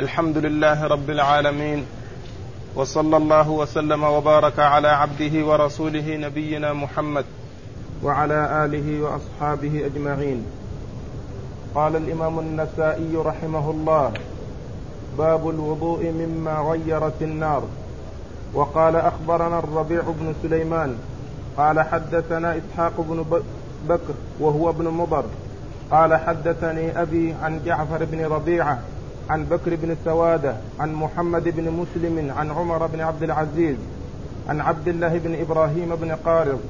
الحمد لله رب العالمين وصلى الله وسلم وبارك على عبده ورسوله نبينا محمد وعلى آله وأصحابه أجمعين. قال الإمام النسائي رحمه الله باب الوضوء مما غيرت النار. وقال أخبرنا الربيع بن سليمان قال حدثنا إسحاق بن بكر وهو ابن مضر. قال حدثني أبي عن جعفر بن ربيعة عن بكر بن سوادة عن محمد بن مسلم عن عمر بن عبد العزيز عن عبد الله بن إبراهيم بن قارض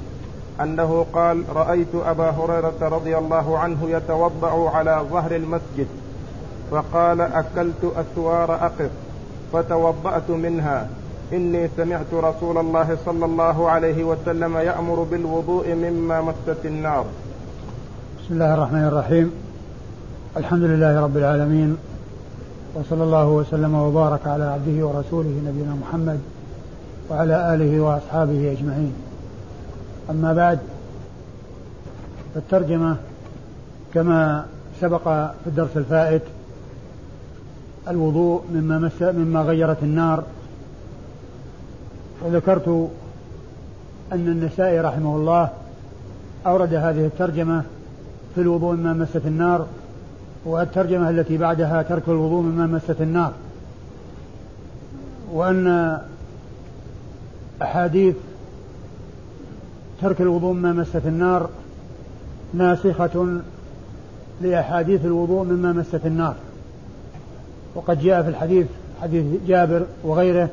أنه قال رأيت أبا هريرة رضي الله عنه يتوضأ على ظهر المسجد فقال أكلت أسوار أقف فتوضأت منها. إني سمعت رسول الله صلى الله عليه وسلم يأمر بالوضوء مما مست النار. بسم الله الرحمن الرحيم. الحمد لله رب العالمين وصلى الله وسلم وبارك على عبده ورسوله نبينا محمد وعلى آله وأصحابه أجمعين. أما بعد فالترجمة كما سبق في الدرس الفائت الوضوء مما مس مما غيرت النار. وذكرت أن النسائي رحمه الله أورد هذه الترجمة في الوضوء مما مست النار. والترجمة التي بعدها ترك الوضوء مما مست النار. وأن أحاديث ترك الوضوء مما مست النار ناسخة لأحاديث الوضوء مما مست النار. وقد جاء في الحديث حديث جابر وغيره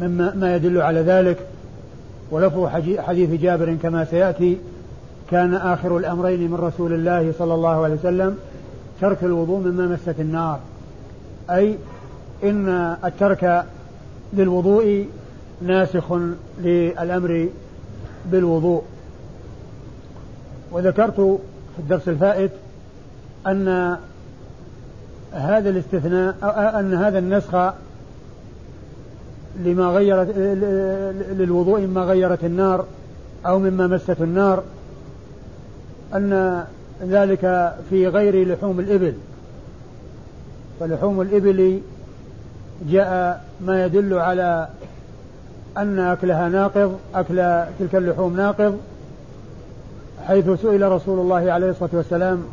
مما ما يدل على ذلك. ولفظ حديث جابر كما سيأتي كان آخر الأمرين من رسول الله صلى الله عليه وسلم ترك الوضوء مما مست النار. أي إن الترك للوضوء ناسخ للأمر بالوضوء. وذكرت في الدرس الفائت أن هذا الاستثناء أن هذا النسخ لما غيرت للوضوء مما غيرت النار أو مما مست النار أن ذلك في غير لحوم الإبل. فلحوم الإبل جاء ما يدل على أن أكلها ناقض أكل تلك اللحوم ناقض حيث سئل رسول الله عليه الصلاة والسلام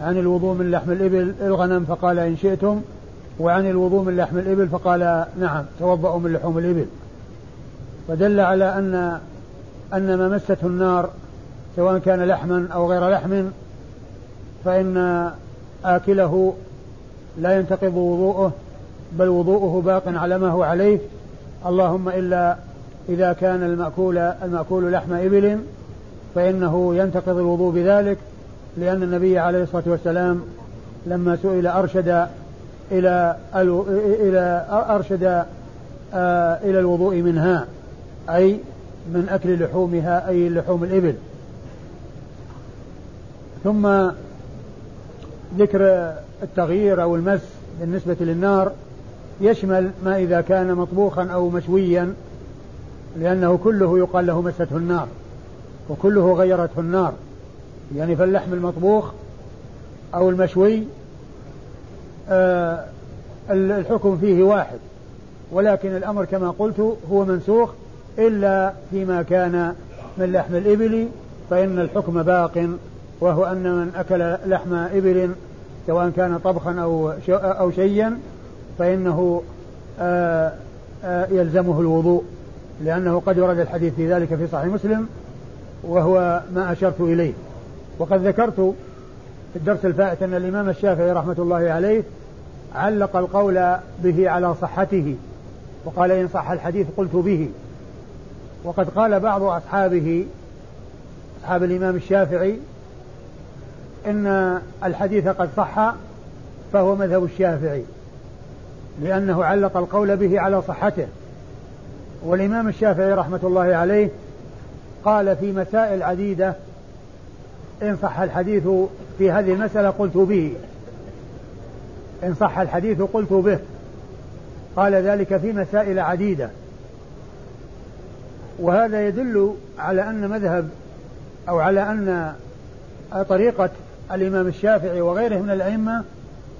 عن الوضوء من لحم الإبل الغنم فقال إن شئتم وعن الوضوء من لحم الإبل فقال نعم توضأوا من لحوم الإبل. فدل على أن أن ما مسته النار سواء كان لحما أو غير لحم فإن آكله لا ينتقض وضوءه بل وضوءه باق على ما هو عليه. اللهم إلا إذا كان المأكول المأكول لحم إبل فإنه ينتقض الوضوء بذلك لأن النبي عليه الصلاة والسلام لما سئل أرشد إلى إلى أرشد آه، إلى الوضوء منها أي من أكل لحومها أي لحوم الإبل. ثم ذكر التغيير أو المس بالنسبة للنار يشمل ما إذا كان مطبوخا أو مشويا لأنه كله يقال له مسته النار وكله غيرته النار. يعني فاللحم المطبوخ أو المشوي آه الحكم فيه واحد ولكن الأمر كما قلت هو منسوخ إلا فيما كان من لحم الإبل فإن الحكم باق. وهو أن من أكل لحم إبل سواء كان طبخا أو أو شيا فإنه آآ آآ يلزمه الوضوء لأنه قد ورد الحديث في ذلك في صحيح مسلم وهو ما أشرت إليه. وقد ذكرت في الدرس الفائت أن الإمام الشافعي رحمة الله عليه علق القول به على صحته وقال إن صح الحديث قلت به. وقد قال بعض أصحابه أصحاب الإمام الشافعي إن الحديث قد صح فهو مذهب الشافعي لأنه علق القول به على صحته. والإمام الشافعي رحمة الله عليه قال في مسائل عديدة إن صح الحديث في هذه المسألة قلت به. إن صح الحديث قلت به. قال ذلك في مسائل عديدة. وهذا يدل على أن مذهب أو على أن طريقة الإمام الشافعي وغيره من الأئمة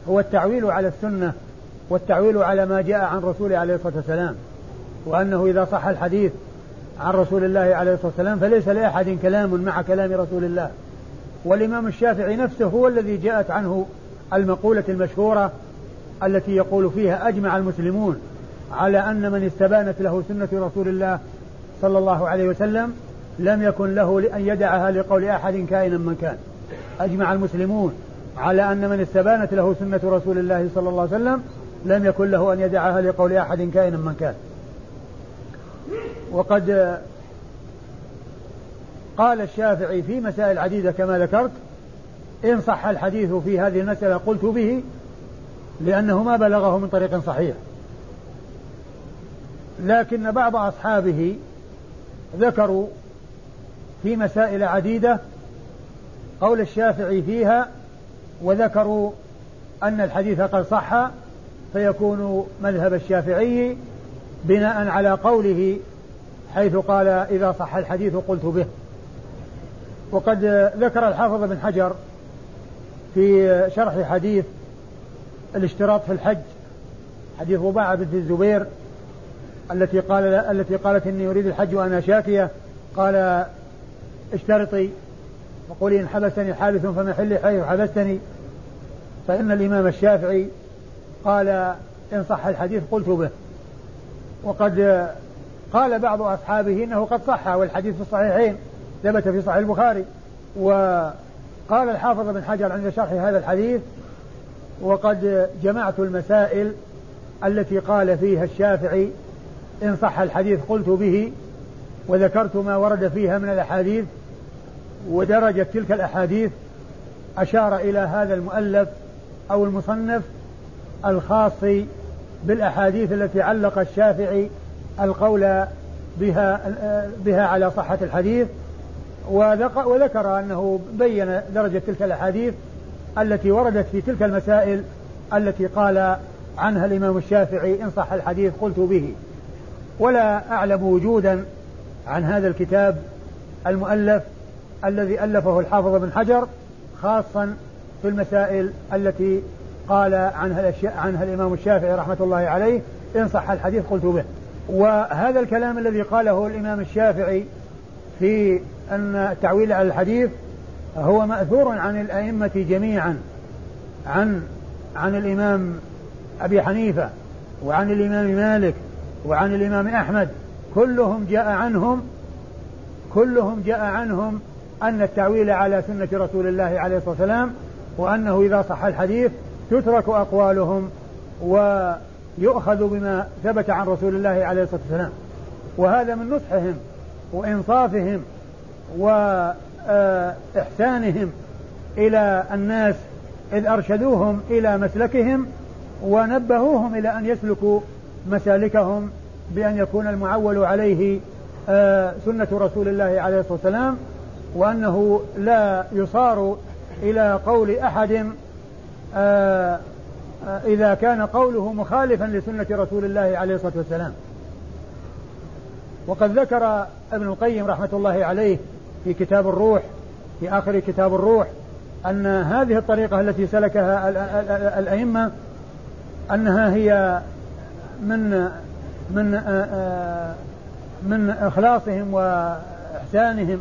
هو التعويل على السنة والتعويل على ما جاء عن رسوله عليه الصلاة والسلام وأنه إذا صح الحديث عن رسول الله عليه الصلاة والسلام فليس لأحد كلام مع كلام رسول الله. والإمام الشافعي نفسه هو الذي جاءت عنه المقولة المشهورة التي يقول فيها أجمع المسلمون على أن من استبانت له سنة رسول الله صلى الله عليه وسلم لم يكن له أن يدعها لقول أحد كائنا من كان. أجمع المسلمون على أن من استبانت له سنة رسول الله صلى الله عليه وسلم لم يكن له أن يدعها لقول أحد كائنا من كان. وقد قال الشافعي في مسائل عديدة كما ذكرت إن صح الحديث في هذه المسألة قلت به لأنه ما بلغه من طريق صحيح. لكن بعض أصحابه ذكروا في مسائل عديدة قول الشافعي فيها وذكروا أن الحديث قد صح فيكون مذهب الشافعي بناء على قوله حيث قال إذا صح الحديث قلت به. وقد ذكر الحافظ بن حجر في شرح حديث الاشتراط في الحج حديث رباعة بنت الزبير التي قال التي قالت إني أريد الحج وأنا شاكية قال اشترطي وقولي إن حبسني حابس فمحلي حيث حبستني فإن الإمام الشافعي قال إن صح الحديث قلت به. وقد قال بعض أصحابه إنه قد صح والحديث في الصحيحين ثبت في صحيح البخاري. وقال الحافظ بن حجر عند شرح هذا الحديث وقد جمعت المسائل التي قال فيها الشافعي إن صح الحديث قلت به وذكرت ما ورد فيها من الأحاديث. ودرجة تلك الأحاديث أشار إلى هذا المؤلف أو المصنف الخاص بالأحاديث التي علق الشافعي القول بها بها على صحة الحديث وذكر أنه بين درجة تلك الأحاديث التي وردت في تلك المسائل التي قال عنها الإمام الشافعي إن صح الحديث قلت به. ولا أعلم وجودا عن هذا الكتاب المؤلف الذي ألفه الحافظ بن حجر خاصا في المسائل التي قال عنها, عنها الإمام الشافعي رحمة الله عليه إن صح الحديث قلت به. وهذا الكلام الذي قاله الإمام الشافعي في أن التعويل على الحديث هو مأثور عن الأئمة جميعا عن عن الإمام أبي حنيفة وعن الإمام مالك وعن الإمام أحمد كلهم جاء عنهم كلهم جاء عنهم أن التعويل على سنة رسول الله عليه الصلاة والسلام وأنه إذا صح الحديث تترك أقوالهم ويؤخذ بما ثبت عن رسول الله عليه الصلاة والسلام. وهذا من نصحهم وإنصافهم وإحسانهم إلى الناس إذ أرشدوهم إلى مسلكهم ونبهوهم إلى أن يسلكوا مسالكهم بأن يكون المعول عليه سنة رسول الله عليه الصلاة والسلام. وأنه لا يصار إلى قول أحد آه، آه، إذا كان قوله مخالفا لسنة رسول الله عليه الصلاة والسلام. وقد ذكر ابن القيم رحمة الله عليه في كتاب الروح في آخر كتاب الروح أن هذه الطريقة التي سلكها الأئمة أنها هي من من آه، من إخلاصهم وإحسانهم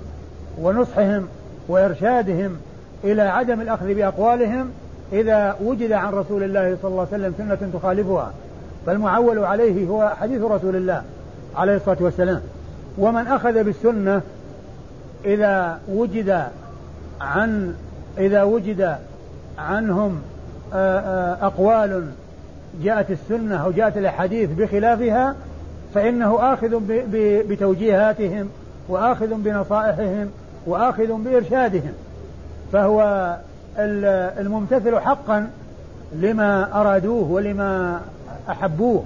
ونصحهم وإرشادهم إلى عدم الأخذ بأقوالهم إذا وجد عن رسول الله صلى الله عليه وسلم سنة تخالفها. فالمعول عليه هو حديث رسول الله عليه الصلاة والسلام. ومن أخذ بالسنة إذا وجد عن إذا وجد عنهم آه، أقوال جاءت السنة أو جاءت الأحاديث بخلافها فإنه آخذ بتوجيهاتهم وآخذ بنصائحهم وآخذ بإرشادهم. فهو الممتثل حقا لما أرادوه ولما أحبوه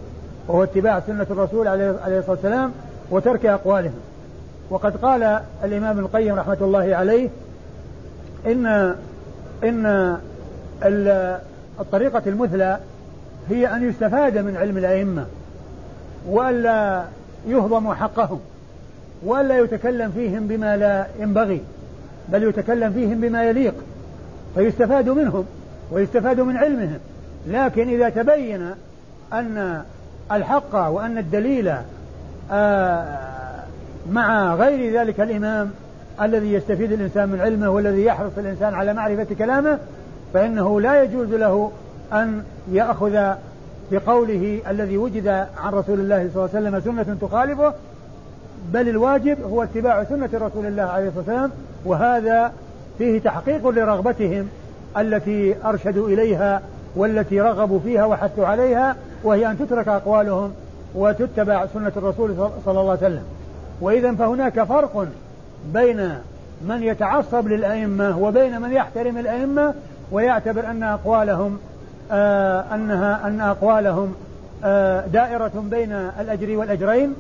وهو اتباع سنة الرسول عليه الصلاة والسلام وترك أقوالهم. وقد قال الإمام القيم رحمة الله عليه إن إن الطريقة المثلى هي أن يستفاد من علم الأئمة وألا يهضم حقهم. وألا يتكلم فيهم بما لا ينبغي بل يتكلم فيهم بما يليق فيستفاد منهم ويستفاد من علمهم. لكن إذا تبين أن الحق وأن الدليل آه، مع غير ذلك الإمام الذي يستفيد الإنسان من علمه والذي يحرص الإنسان على معرفة كلامه فإنه لا يجوز له أن يأخذ بقوله الذي وجد عن رسول الله صلى الله عليه وسلم سنة تخالفه بل الواجب هو اتباع سنة رسول الله عليه الصلاة والسلام وهذا فيه تحقيق لرغبتهم التي أرشدوا إليها والتي رغبوا فيها وحثوا عليها وهي أن تترك أقوالهم وتتبع سنة الرسول صلى الله عليه وسلم. وإذا فهناك فرق بين من يتعصب للأئمة وبين من يحترم الأئمة ويعتبر أن أقوالهم آه أنها أن أقوالهم آه دائرة بين الأجر والأجرين.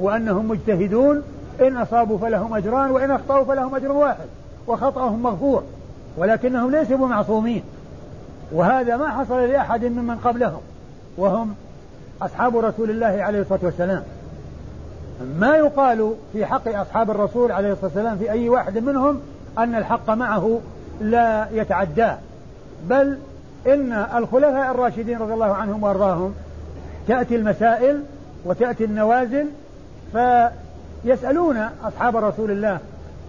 وأنهم مجتهدون إن أصابوا فلهم أجران وإن أخطأوا فلهم أجر واحد وخطأهم مغفور ولكنهم ليسوا بمعصومين. وهذا ما حصل لأحد ممن قبلهم وهم أصحاب رسول الله عليه الصلاة والسلام. ما يقال في حق أصحاب الرسول عليه الصلاة والسلام في أي واحد منهم أن الحق معه لا يتعداه بل إن الخلفاء الراشدين رضي الله عنهم وأرضاهم تأتي المسائل وتأتي النوازل فيسألون أصحاب رسول الله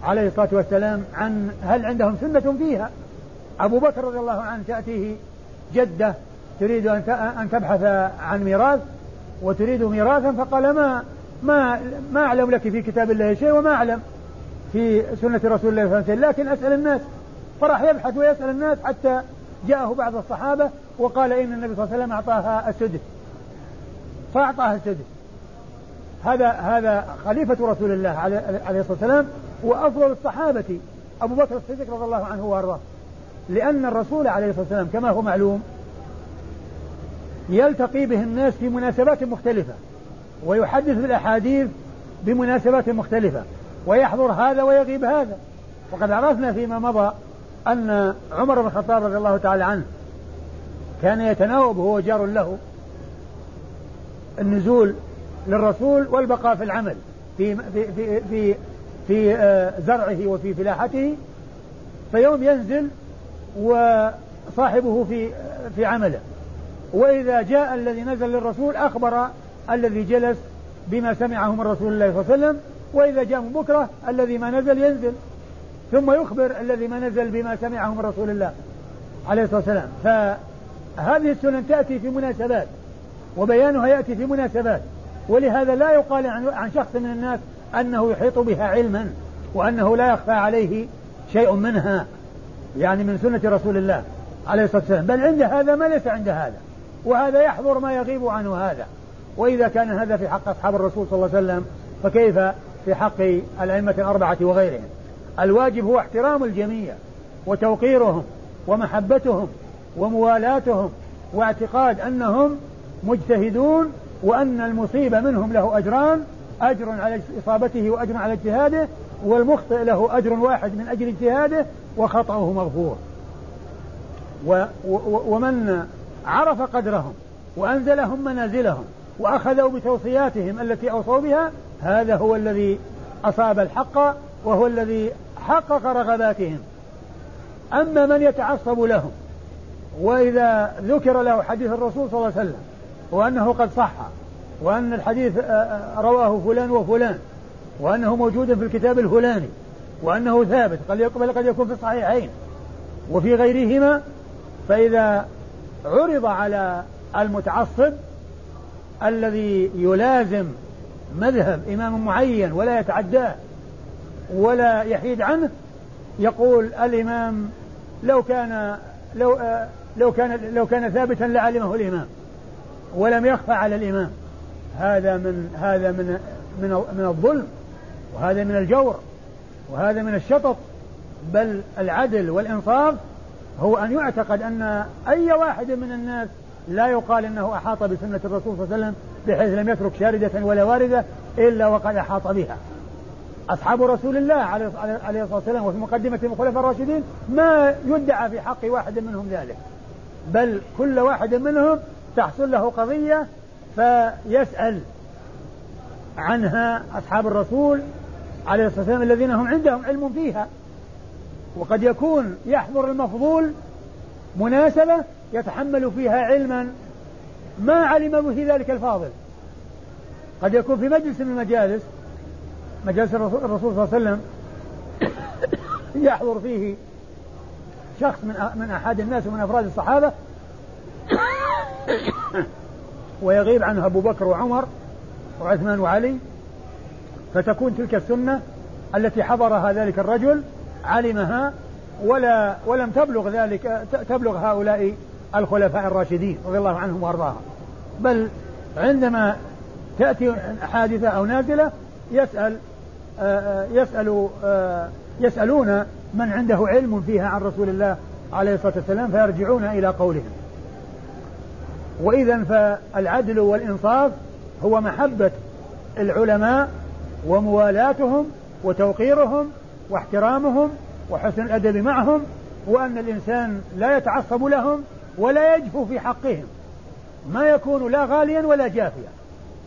عليه الصلاة والسلام عن هل عندهم سنة فيها. أبو بكر رضي الله عنه تأتيه جدة تريد أن تبحث عن ميراث؟ وتريد ميراثا؟ فقال ما ما ما أعلم لك في كتاب الله شيء وما أعلم في سنة رسول الله صلى الله عليه وسلم لكن أسأل الناس. فراح يبحث ويسأل الناس حتى جاءه بعض الصحابة وقال إن النبي صلى الله عليه وسلم أعطاها السدس. فأعطاها السدس. هذا هذا خليفة رسول الله عليه الصلاة والسلام وأفضل الصحابة أبو بكر الصديق رضي الله عنه وأرضاه. لأن الرسول عليه الصلاة والسلام كما هو معلوم يلتقي به الناس في مناسبات مختلفة ويحدث بالأحاديث بمناسبات مختلفة ويحضر هذا ويغيب هذا. وقد عرفنا فيما مضى أن عمر بن الخطاب رضي الله تعالى عنه كان يتناوب هو جار له النزول للرسول والبقاء في العمل في في في في, في آه، زرعه وفي فلاحته. فيوم ينزل وصاحبه في في عمله. وإذا جاء الذي نزل للرسول أخبر الذي جلس بما سمعه من رسول الله صلى الله عليه وسلم. وإذا جاء من بكرة الذي ما نزل ينزل. ثم يخبر الذي ما نزل بما سمعه من رسول الله عليه الصلاة والسلام. فهذه السنن تأتي في مناسبات وبيانها يأتي في مناسبات. ولهذا لا يقال عن شخص من الناس أنه يحيط بها علما وأنه لا يخفى عليه شيء منها يعني من سنة رسول الله عليه الصلاة والسلام. بل عند هذا ما ليس عند هذا وهذا يحضر ما يغيب عنه هذا. وإذا كان هذا في حق أصحاب الرسول صلى الله عليه وسلم فكيف في حق الأئمة الأربعة وغيرهم؟ الواجب هو احترام الجميع وتوقيرهم ومحبتهم وموالاتهم واعتقاد أنهم مجتهدون وأن المصيب منهم له أجران أجر على إصابته وأجر على اجتهاده والمخطئ له أجر واحد من أجل اجتهاده وخطأه مغفور. و و ومن عرف قدرهم وأنزلهم منازلهم وأخذوا بتوصياتهم التي أوصوا بها هذا هو الذي أصاب الحق وهو الذي حقق رغباتهم. أما من يتعصب لهم وإذا ذكر له حديث الرسول صلى الله عليه وسلم وأنه قد صح وأن الحديث آه، آه، رواه فلان وفلان وأنه موجود في الكتاب الفلاني وأنه ثابت قد قد يكون في الصحيحين. وفي غيرهما فإذا عرض على المتعصب الذي يلازم مذهب إمام معين ولا يتعداه ولا يحيد عنه يقول الإمام لو كان لو آه لو كان لو كان ثابتا لعلمه الإمام. ولم يخفى على الإمام. هذا من هذا من من من الظلم وهذا من الجور وهذا من الشطط. بل العدل والإنصاف هو أن يعتقد أن أي واحد من الناس لا يقال أنه أحاط بسنة الرسول صلى الله عليه وسلم بحيث لم يترك شاردة ولا واردة إلا وقد أحاط بها. أصحاب رسول الله عليه الصلاة والسلام وفي مقدمة الخلفاء الراشدين ما يدعى في حق واحد منهم ذلك. بل كل واحد منهم تحصل له قضية فيسأل عنها أصحاب الرسول عليه الصلاة والسلام الذين هم عندهم علم فيها. وقد يكون يحضر المفضول مناسبة يتحمل فيها علما. ما علم به ذلك الفاضل. قد يكون في مجلس من المجالس مجالس الرسول صلى الله عليه وسلم يحضر فيه شخص من من أحد الناس ومن أفراد الصحابة. ويغيب عنه أبو بكر وعمر وعثمان وعلي فتكون تلك السنة التي حضرها ذلك الرجل علمها ولا ولم تبلغ ذلك تبلغ هؤلاء الخلفاء الراشدين رضي الله عنهم وأرضاهم. بل عندما تأتي حادثة أو نازلة يسأل آه، آه، يسأل آه، يسألون من عنده علم فيها عن رسول الله عليه الصلاة والسلام فيرجعون إلى قولهم. وإذا فالعدل والإنصاف هو محبة العلماء وموالاتهم وتوقيرهم واحترامهم وحسن الأدب معهم وأن الإنسان لا يتعصب لهم ولا يجفو في حقهم. ما يكون لا غاليا ولا جافيا.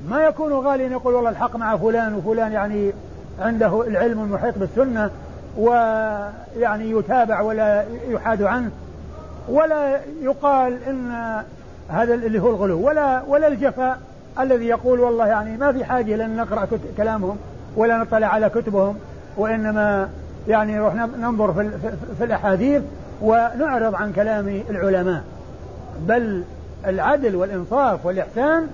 ما يكون غاليا يقول والله الحق مع فلان وفلان يعني عنده العلم المحيط بالسنة ويعني يتابع ولا يحاد عنه ولا يقال إن هذا اللي هو الغلو. ولا ولا الجفاء الذي يقول والله يعني ما في حاجة لأن نقرأ كلامهم ولا نطلع على كتبهم وإنما يعني نروح ننظر في, في الأحاديث ونعرض عن كلام العلماء. بل العدل والإنصاف والإحسان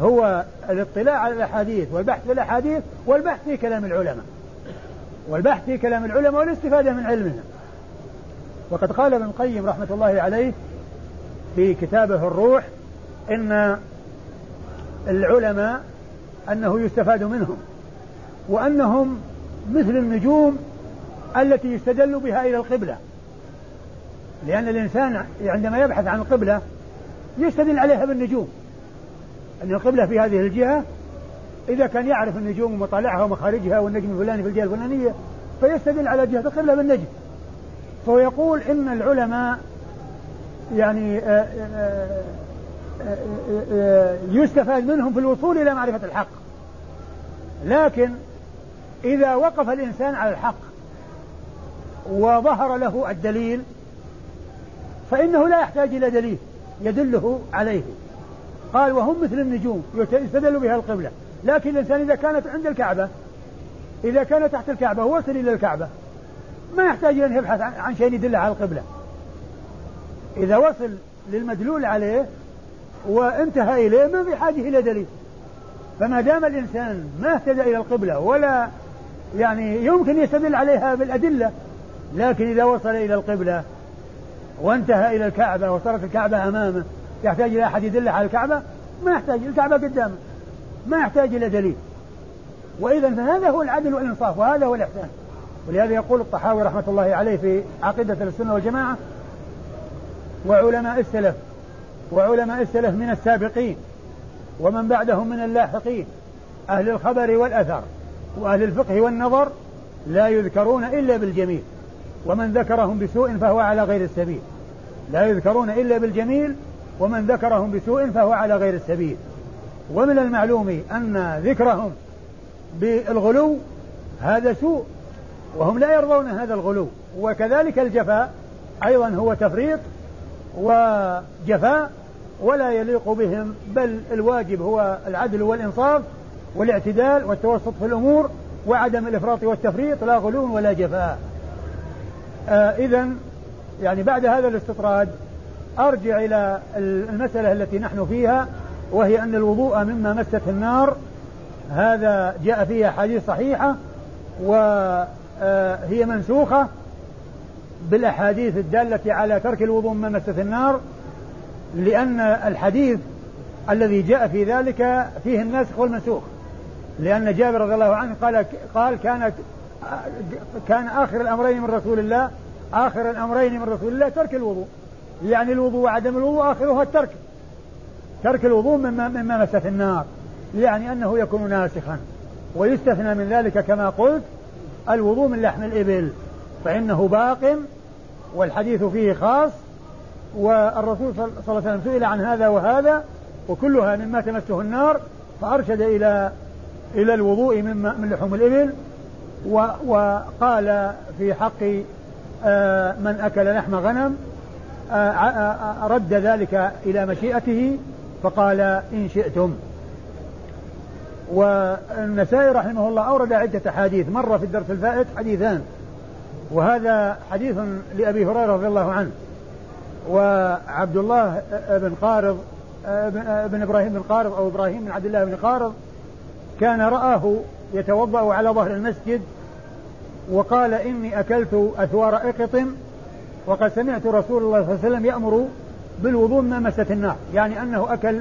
هو الاطلاع على الأحاديث والبحث في الأحاديث والبحث في كلام العلماء. والبحث في كلام العلماء والاستفادة من علمهم وقد قال ابن القيم رحمة الله عليه في كتابه الروح إن العلماء أنه يستفاد منهم وأنهم مثل النجوم التي يستدل بها إلى القبلة. لأن الإنسان عندما يبحث عن القبلة يستدل عليها بالنجوم. أن القبلة في هذه الجهة إذا كان يعرف النجوم ومطالعها ومخارجها والنجم الفلاني في الجهة الفلانية فيستدل على جهة القبلة بالنجم. فهو يقول إن العلماء يعني آه، آه، آه، يستفاد منهم في الوصول إلى معرفة الحق. لكن إذا وقف الإنسان على الحق وظهر له الدليل فإنه لا يحتاج إلى دليل يدله عليه. قال وهم مثل النجوم يستدل بها القبلة. لكن الإنسان إذا كانت عند الكعبة إذا كان تحت الكعبة وصل إلى الكعبة ما يحتاج أن يبحث عن شيء يدل على القبلة. إذا وصل للمدلول عليه وانتهى إليه ما في حاجة إلى دليل. فما دام الإنسان ما اهتدى إلى القبلة ولا يعني يمكن يستدل عليها بالأدلة لكن إذا وصل إلى القبلة وانتهى إلى الكعبة وصارت الكعبة أمامه يحتاج إلى أحد يدله على الكعبة؟ ما يحتاج الكعبة قدامه. ما يحتاج إلى دليل. وإذا فهذا هو العدل والإنصاف وهذا هو الإحسان. ولهذا يقول الطحاوي رحمة الله عليه في عقيدة السنة والجماعة وعلماء السلف وعلماء السلف من السابقين ومن بعدهم من اللاحقين أهل الخبر والأثر وأهل الفقه والنظر لا يذكرون إلا بالجميل ومن ذكرهم بسوء فهو على غير السبيل. لا يذكرون إلا بالجميل ومن ذكرهم بسوء فهو على غير السبيل. ومن المعلوم أن ذكرهم بالغلو هذا سوء وهم لا يرضون هذا الغلو وكذلك الجفاء أيضا هو تفريط وجفاء ولا يليق بهم بل الواجب هو العدل والإنصاف والاعتدال والتوسط في الأمور وعدم الإفراط والتفريط لا غلو ولا جفاء. آه إذا يعني بعد هذا الاستطراد أرجع إلى المسألة التي نحن فيها وهي أن الوضوء مما مست النار. هذا جاء فيها حديث صحيحة وهي منسوخة. بالأحاديث الدالة على ترك الوضوء مما مست النار لأن الحديث الذي جاء في ذلك فيه الناسخ والمنسوخ. لأن جابر رضي الله عنه قال قال كانت كان آخر الأمرين من رسول الله آخر الأمرين من رسول الله ترك الوضوء. يعني الوضوء وعدم الوضوء آخرها الترك. ترك الوضوء مما, مما مس في النار. يعني أنه يكون ناسخا. ويستثنى من ذلك كما قلت الوضوء من لحم الإبل. فإنه باق والحديث فيه خاص والرسول صلى الله عليه وسلم سئل عن هذا وهذا وكلها مما تمسه النار فأرشد إلى إلى الوضوء مما من لحوم الإبل وقال في حق آه، من أكل لحم غنم رد ذلك إلى مشيئته فقال إن شئتم. والنسائي رحمه الله أورد عدة أحاديث مرة في الدرس الفائت حديثان. وهذا حديث لأبي هريرة رضي الله عنه. وعبد الله بن قارض بن إبراهيم بن قارض أو إبراهيم بن عبد الله بن قارض كان رآه يتوضأ على ظهر المسجد وقال إني أكلت أثوار إقط وقد سمعت رسول الله صلى الله عليه وسلم يأمر بالوضوء من مسة النار يعني أنه أكل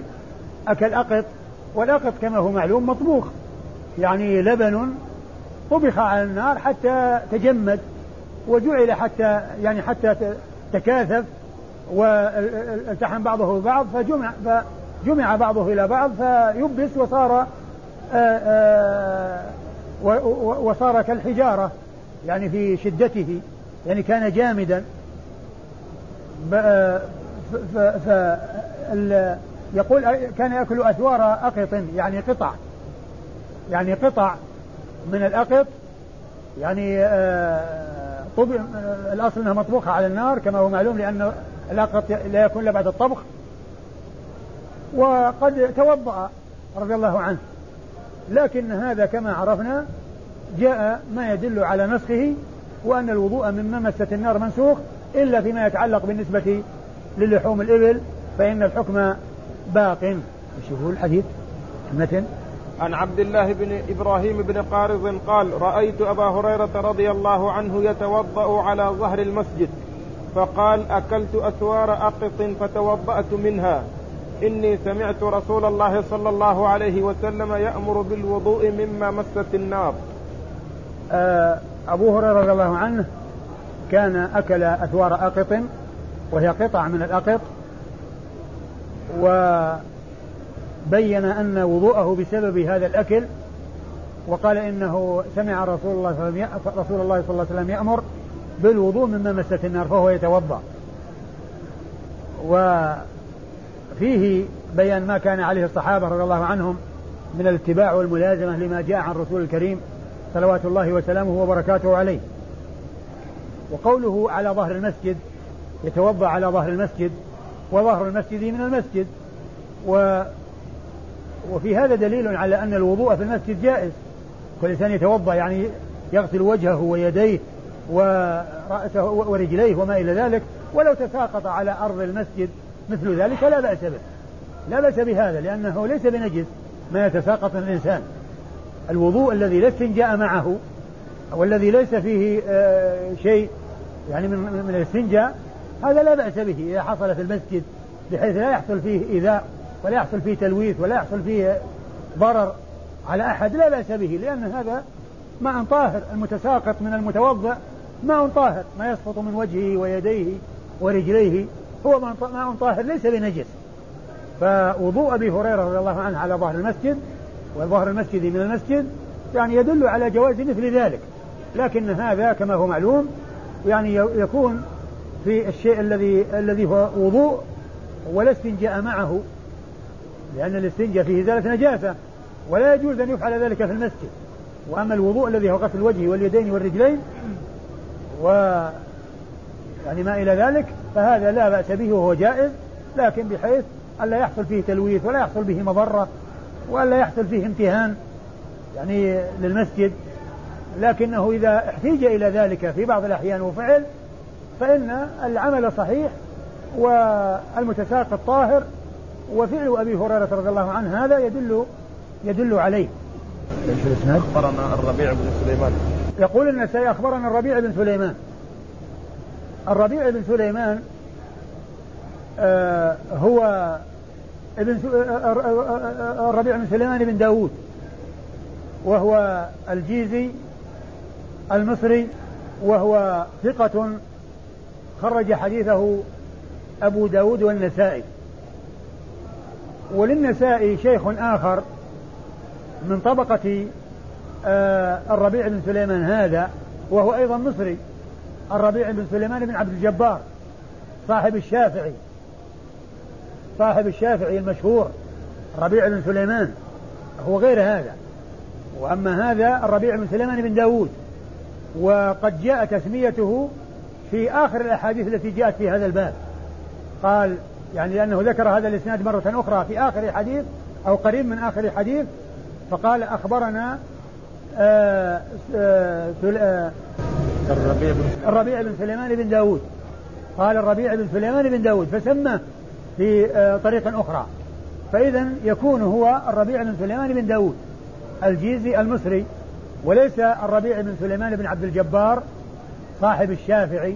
أكل أقط والأقط كما هو معلوم مطبوخ يعني لبن طبخ على النار حتى تجمد. وجعل حتى يعني حتى تكاثف والتحم بعضه ببعض فجمع فجمع بعضه إلى بعض فيبس وصار آآ آآ وصار كالحجارة يعني في شدته يعني كان جامدا. ف يقول كان يأكل أثوار أقط يعني قطع يعني قطع من الأقط يعني طب الأصل أنها مطبوخة على النار كما هو معلوم لأن الأقط لا يكون إلا بعد الطبخ. وقد توضأ رضي الله عنه. لكن هذا كما عرفنا جاء ما يدل على نسخه وأن الوضوء من ممسة النار منسوخ إلا فيما يتعلق بالنسبة للحوم الإبل فإن الحكم باق. شوفوا الحديث. المتن عن عبد الله بن إبراهيم بن قارض قال رأيت أبا هريرة رضي الله عنه يتوضأ على ظهر المسجد فقال أكلت اثوار أقط فتوضأت منها. إني سمعت رسول الله صلى الله عليه وسلم يأمر بالوضوء مما مست النار. آه، أبو هريرة رضي الله عنه كان أكل اثوار أقط وهي قطع من الأقط وبين أن وضوءه بسبب هذا الأكل وقال إنه سمع رسول الله صلى الله عليه وسلم رسول الله صلى الله عليه وسلم يأمر بالوضوء مما مست النار فهو يتوضأ. وفيه بيان ما كان عليه الصحابة رضي الله عنهم من الاتباع والملازمة لما جاء عن رسول الكريم صلوات الله وسلامه وبركاته عليه. وقوله على ظهر المسجد يتوضأ على ظهر المسجد وظهر المسجد من المسجد و وفي هذا دليل على أن الوضوء في المسجد جائز. كل إنسان يتوضأ يعني يغسل وجهه ويديه ورأسه ورجليه وما إلى ذلك. ولو تساقط على أرض المسجد مثل ذلك لا بأس به. لا بأس بهذا لأنه ليس بنجس ما يتساقط من الإنسان. الوضوء الذي لا استنجاء معه والذي ليس فيه آه، شيء يعني من من الاستنجاء هذا لا بأس به إذا حصل في المسجد بحيث لا يحصل فيه إيذاء. ولا يحصل فيه تلويث ولا يحصل فيه ضرر على أحد لا بأس به لأن هذا ماء طاهر المتساقط من المتوضأ ماء طاهر ما يسقط من وجهه ويديه ورجليه هو ماء طاهر ليس بنجس. فوضوء أبي هريرة رضي الله عنه على ظهر المسجد وظهر المسجد من المسجد يعني يدل على جواز مثل ذلك. لكن هذا كما هو معلوم يعني يكون في الشيء الذي الذي هو وضوء ولا استنجاء معه. لأن الاستنجاء فيه إزالة نجاسة ولا يجوز أن يفعل ذلك في المسجد. وأما الوضوء الذي هو غسل الوجه واليدين والرجلين و يعني ما إلى ذلك فهذا لا بأس به وهو جائز لكن بحيث ألا يحصل فيه تلويث ولا يحصل به مضرة وألا يحصل فيه امتهان يعني للمسجد. لكنه إذا احتيج إلى ذلك في بعض الأحيان وفعل فإن العمل صحيح والمتساقط طاهر وفعل أبي هريرة رضي الله عنه هذا يدل يدل عليه؟ أخبرنا الربيع بن سليمان. يقول النسائي اخبرنا الربيع بن سليمان. الربيع بن سليمان آه هو ابن آه، آه، الربيع بن سليمان بن داود وهو الجيزي المصري وهو ثقة خرج حديثه أبو داود والنسائي. وللنسائي شيخ آخر من طبقة آه الربيع بن سليمان هذا وهو أيضا مصري الربيع بن سليمان بن عبد الجبار صاحب الشافعي صاحب الشافعي المشهور ربيع بن سليمان هو غير هذا. وأما هذا الربيع بن سليمان بن داود وقد جاء تسميته في آخر الأحاديث التي جاءت في هذا الباب. قال يعني لأنه ذكر هذا الإسناد مرة أخرى في آخر حديث أو قريب من آخر حديث فقال أخبرنا آه آه آه الربيع بن الربيع بن سليمان بن داود. قال الربيع بن سليمان بن داود فسماه في آه طريق أخرى. فإذا يكون هو الربيع بن سليمان بن داود الجيزي المصري وليس الربيع بن سليمان بن عبد الجبار صاحب الشافعي.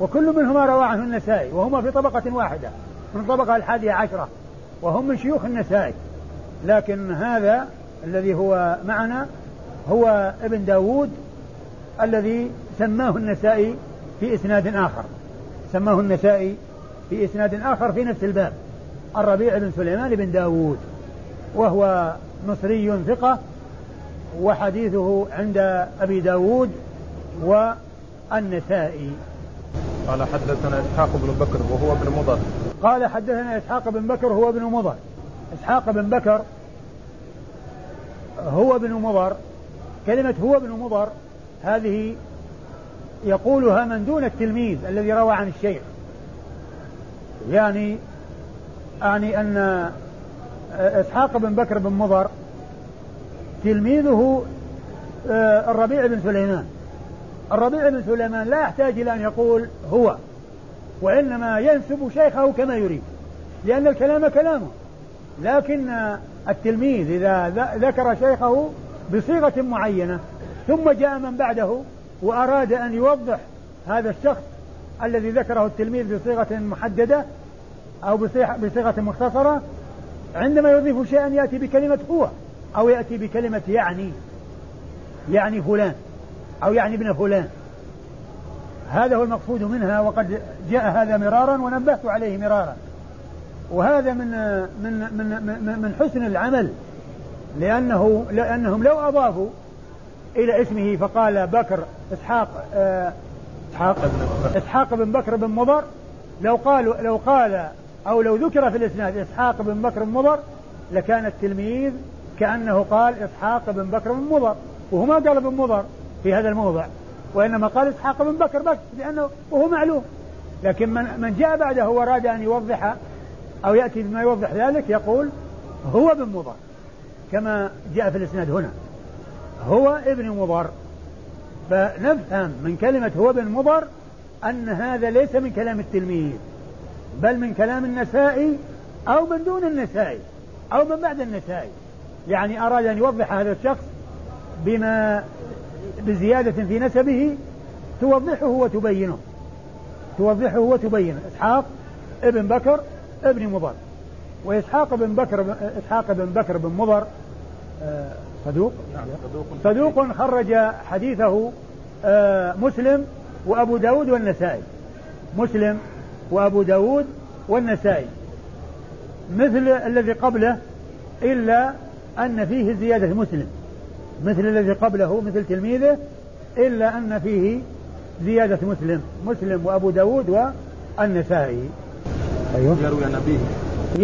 وكل منهما روى عنه النسائي وهما في طبقة واحدة. من الطبقة الحادية عشرة وهم من شيوخ النسائي لكن هذا الذي هو معنا هو ابن داود الذي سماه النسائي في إسناد آخر. سماه النسائي في إسناد آخر في نفس الباب. الربيع بن سليمان بن داود وهو مصري ثقة وحديثه عند أبي داود والنسائي قال حدثنا إسحاق بن بكر وهو ابن مضر. قال حدثنا إسحاق بن بكر هو ابن مضر. إسحاق بن بكر هو ابن مضر. كلمة هو ابن مضر هذه يقولها من دون التلميذ الذي روى عن الشيخ. يعني يعني أن إسحاق بن بكر بن مضر تلميذه آه، الربيع بن سليمان. الربيع بن سليمان لا يحتاج إلى أن يقول هو وإنما ينسب شيخه كما يريد لأن الكلام كلامه. لكن التلميذ إذا ذكر شيخه بصيغة معينة ثم جاء من بعده وأراد أن يوضح هذا الشخص الذي ذكره التلميذ بصيغة محددة أو بصيغة مختصرة عندما يضيف شيئا يأتي بكلمة هو أو يأتي بكلمة يعني يعني فلان. أو يعني ابن فلان. هذا هو المقصود منها وقد جاء هذا مرارا ونبهت عليه مرارا. وهذا من من من من, حسن العمل لأنه لأنهم لو أضافوا إلى اسمه فقال بكر إسحاق إسحاق إسحاق بن بكر بن مضر. لو قالوا لو قال أو لو ذكر في الإسناد إسحاق بن بكر بن مضر لكان التلميذ كأنه قال إسحاق بن بكر بن مضر. وهو ما قال بن مضر. في هذا الموضع. وإنما قال إسحاق بن بكر بس لأنه وهو معلوم. لكن من, من جاء بعده وأراد أن يوضح أو يأتي بما يوضح ذلك يقول هو بن مضر كما جاء في الإسناد هنا. هو ابن مضر. فنفهم من كلمة هو بن مضر أن هذا ليس من كلام التلميذ بل من كلام النسائي أو من دون النسائي أو من بعد النسائي. يعني أراد أن يوضح هذا الشخص بما بزيادة في نسبه توضحه وتبينه. توضحه وتبينه. إسحاق ابن بكر ابن مضر. وإسحاق بن بكر إسحاق بن بكر بن مضر آه، صدوق. نعم صدوق. خرج حديثه آه، مسلم وأبو داود والنسائي. مسلم وأبو داود والنسائي. مثل الذي قبله إلا أن فيه زيادة مسلم. مثل الذي قبله مثل تلميذه إلا أن فيه زيادة مسلم مسلم وأبو داود والنسائي. أيوه. يروي عن أبيه.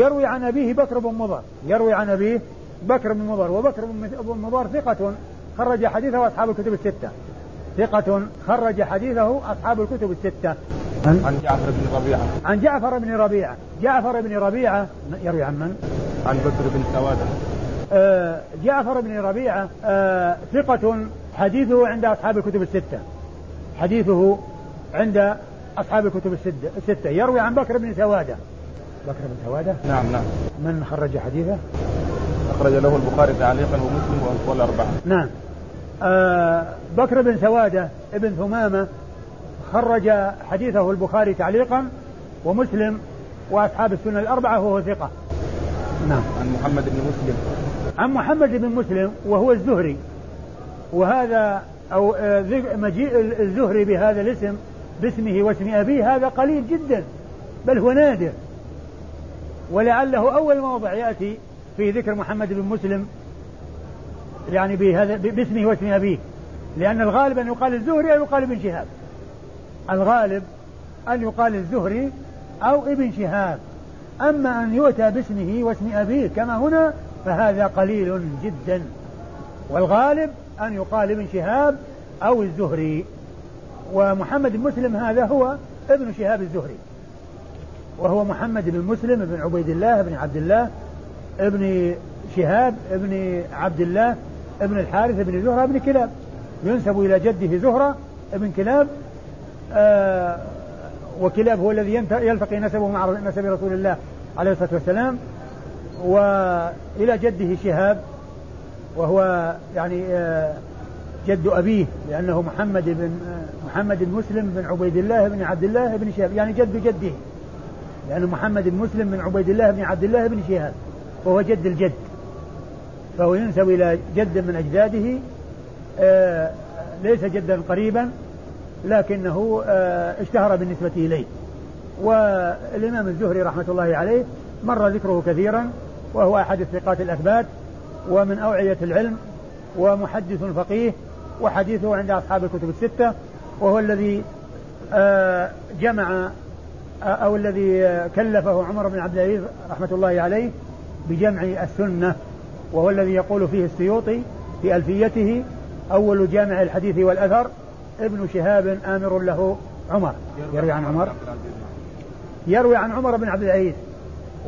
يروي عن أبيه بكر بن مضر. يروي عن أبيه بكر بن مضر. وبكر بن مضر ثقة خرج حديثه أصحاب الكتب الستة. ثقة خرج حديثه أصحاب الكتب الستة. عن, عن جعفر بن ربيعة. عن جعفر بن ربيعة. جعفر بن ربيعة. يروي عن من؟ عن بكر بن سوادة جعفر بن ربيعة آه ثقة حديثه عند أصحاب الكتب الستة. حديثه عند أصحاب الكتب الستة. يروي عن بكر بن سوادة. بكر بن سوادة؟ نعم نعم. من خرج حديثه؟ أخرج له البخاري تعليقا ومسلم والأربعة نعم. آه بكر بن سوادة ابن ثمامة خرج حديثه البخاري تعليقا ومسلم وأصحاب السنة الأربعة وهو ثقة. نعم. عن محمد بن مسلم. عن محمد بن مسلم وهو الزهري. وهذا أو آه، مجيء الزهري بهذا الاسم باسمه واسم أبيه هذا قليل جدا بل هو نادر. ولعله أول موضع يأتي في ذكر محمد بن مسلم يعني بهذا باسمه واسم أبيه. لأن الغالب أن يقال الزهري أو يقال ابن شهاب. الغالب أن يقال الزهري أو ابن شهاب. أما أن يؤتى باسمه واسم أبيه كما هنا فهذا قليل جدا. والغالب أن يقال ابن شهاب أو الزهري. ومحمد بن مسلم هذا هو ابن شهاب الزهري. وهو محمد بن مسلم بن عبيد الله بن عبد الله ابن شهاب ابن عبد الله ابن الحارث بن زهرة بن كلاب. ينسب إلى جده زهرة ابن كلاب. آه وكلاب هو الذي يلتقي نسبه مع نسب رسول الله عليه الصلاة والسلام. وإلى جده شهاب وهو يعني آه جد أبيه لأنه محمد بن آه محمد بن مسلم بن عبيد الله بن عبد الله بن شهاب يعني جد جده. لأن محمد بن مسلم بن عبيد الله بن عبد الله بن شهاب وهو جد الجد. فهو ينسب إلى جد من أجداده آه ليس جدا قريبا لكنه اشتهر بالنسبة إليه. والإمام الزهري رحمة الله عليه مر ذكره كثيرا وهو أحد الثقات الأثبات ومن أوعية العلم ومحدث فقيه وحديثه عند أصحاب الكتب الستة وهو الذي آه جمع أو الذي كلفه عمر بن عبد العزيز رحمة الله عليه بجمع السنة وهو الذي يقول فيه السيوطي في ألفيته أول جامع الحديث والأثر ابن شهاب آمر له عمر. يروي عن عمر؟ يروي عن عمر بن عبد العزيز.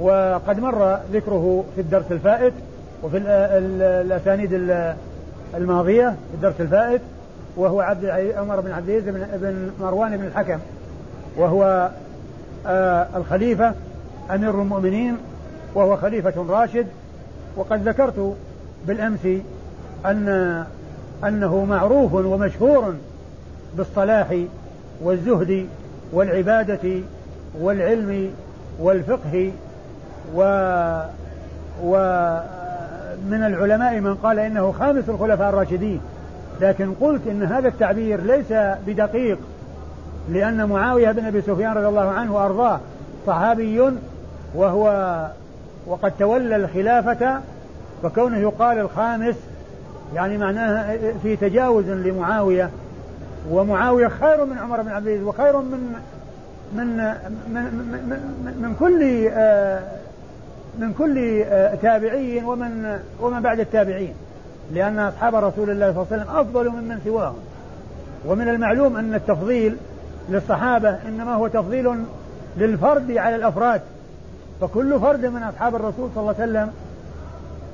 وقد مر ذكره في الدرس الفائت وفي الأسانيد الماضية في الدرس الفائت وهو عبد عمر بن عبد العزيز بن مروان بن الحكم وهو آه الخليفة أمير المؤمنين وهو خليفة راشد. وقد ذكرت بالأمس أن أنه معروف ومشهور بالصلاح والزهد والعبادة والعلم والفقه و ومن العلماء من قال إنه خامس الخلفاء الراشدين. لكن قلت إن هذا التعبير ليس بدقيق لأن معاوية بن أبي سفيان رضي الله عنه وأرضاه صحابي وهو وقد تولى الخلافة فكونه يقال الخامس يعني معناها في تجاوز لمعاوية. ومعاوية خير من عمر بن عبد العزيز وخير من من من من, من, من كل من كل تابعي ومن ومن بعد التابعين. لأن أصحاب رسول الله صلى الله عليه وسلم أفضل ممن سواهم. ومن المعلوم أن التفضيل للصحابة إنما هو تفضيل للفرد على الأفراد. فكل فرد من أصحاب الرسول صلى الله عليه وسلم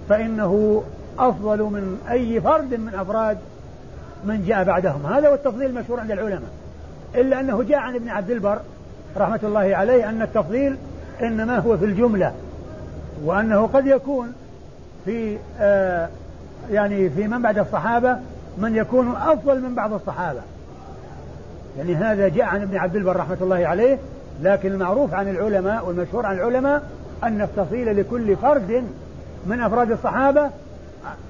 فإنه أفضل من أي فرد من أفراد من جاء بعدهم. هذا هو التفضيل المشهور عند العلماء. إلا أنه جاء عن ابن عبد البر رحمة الله عليه أن التفضيل إنما هو في الجملة. وأنه قد يكون في آه يعني في من بعد الصحابة من يكون أفضل من بعض الصحابة. يعني هذا جاء عن ابن عبد البر رحمة الله عليه لكن المعروف عن العلماء والمشهور عن العلماء أن التفصيل لكل فرد من أفراد الصحابة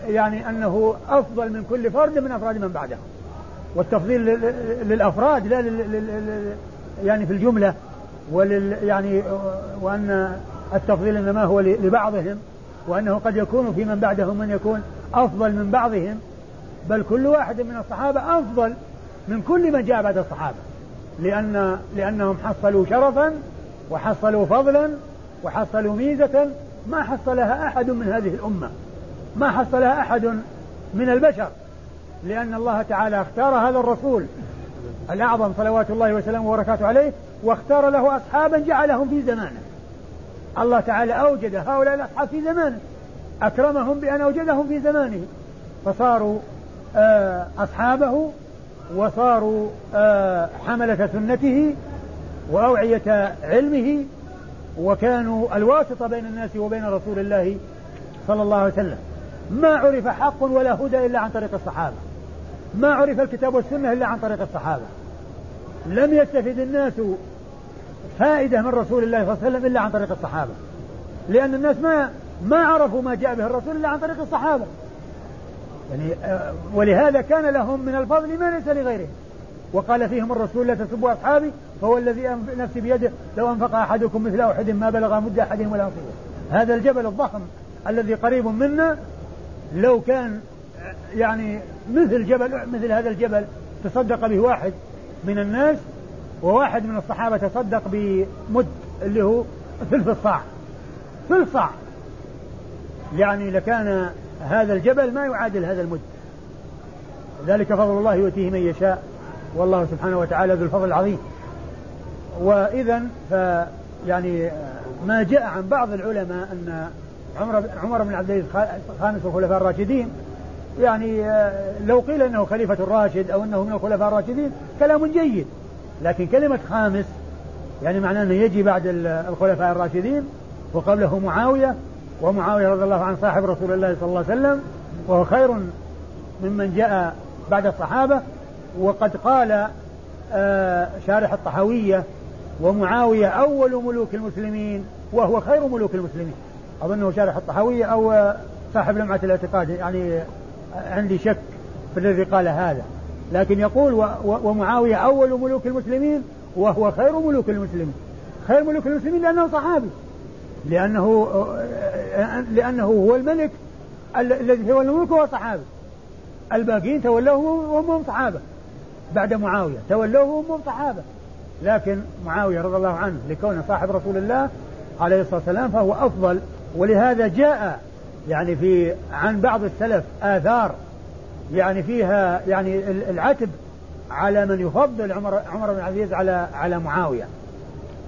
يعني أنه أفضل من كل فرد من أفراد من بعدهم والتفضيل للأفراد لا لل يعني في الجملة ولل يعني وأن التفضيل إنما هو لبعضهم وأنه قد يكون في من بعدهم من يكون أفضل من بعضهم بل كل واحد من الصحابة أفضل من كل من جاء بعد الصحابة لأن لأنهم حصلوا شرفا وحصلوا فضلا وحصلوا ميزة ما حصلها أحد من هذه الأمة ما حصلها أحد من البشر لأن الله تعالى اختار هذا الرسول الأعظم صلوات الله وسلامه وبركاته عليه واختار له أصحابا جعلهم في زمانه. الله تعالى أوجد هؤلاء الأصحاب في زمانه. أكرمهم بأن أوجدهم في زمانه. فصاروا آه، أصحابه وصاروا آه، حملة سنته وأوعية علمه وكانوا الواسطة بين الناس وبين رسول الله صلى الله عليه وسلم. ما عرف حق ولا هدى إلا عن طريق الصحابة. ما عرف الكتاب والسنة إلا عن طريق الصحابة. لم يستفد الناس فائدة من رسول الله صلى الله عليه وسلم إلا عن طريق الصحابة. لأن الناس ما ما عرفوا ما جاء به الرسول إلا عن طريق الصحابة. يعني آه، ولهذا كان لهم من الفضل ما ليس لغيرهم. وقال فيهم الرسول لا تسبوا أصحابي فهو الذي نفسي بيده لو أنفق أحدكم مثل أحد ما بلغ مد أحدهم ولا نصيبه هذا الجبل الضخم الذي قريب منا لو كان يعني مثل جبل مثل هذا الجبل تصدق به واحد من الناس وواحد من الصحابة تصدق بمد اللي هو ثلث الصاع. ثلث صاع. يعني لكان هذا الجبل ما يعادل هذا المد. ذلك فضل الله يؤتيه من يشاء. والله سبحانه وتعالى ذو الفضل العظيم. وإذا يعني ما جاء عن بعض العلماء أن عمر عمر بن عبد العزيز خامس الخلفاء الراشدين. يعني آه، لو قيل إنه خليفة الراشد أو إنه من الخلفاء الراشدين كلام جيد. لكن كلمة خامس يعني معناه أنه يجي بعد الخلفاء الراشدين وقبله معاوية ومعاوية رضي الله عنه صاحب رسول الله صلى الله عليه وسلم وهو خير ممن جاء بعد الصحابة. وقد قال آه، شارح الطحاوية ومعاوية أول ملوك المسلمين وهو خير ملوك المسلمين. أظنه شارح الطحاوية أو صاحب لمعة الاعتقاد يعني عندي شك في الذي قال هذا. لكن يقول ومعاوية أول ملوك المسلمين وهو خير ملوك المسلمين. خير ملوك المسلمين لأنه صحابي. لأنه لأنه هو الملك الذي هو الملك هو صحابي. الباقين تولوه وهم صحابة. بعد معاوية. تولوه وهم صحابة. لكن معاوية رضي الله عنه لكونه صاحب رسول الله عليه الصلاة والسلام فهو أفضل. ولهذا جاء يعني في عن بعض السلف آثار يعني فيها يعني العتب على من يفضل عمر عمر بن العزيز على على معاوية.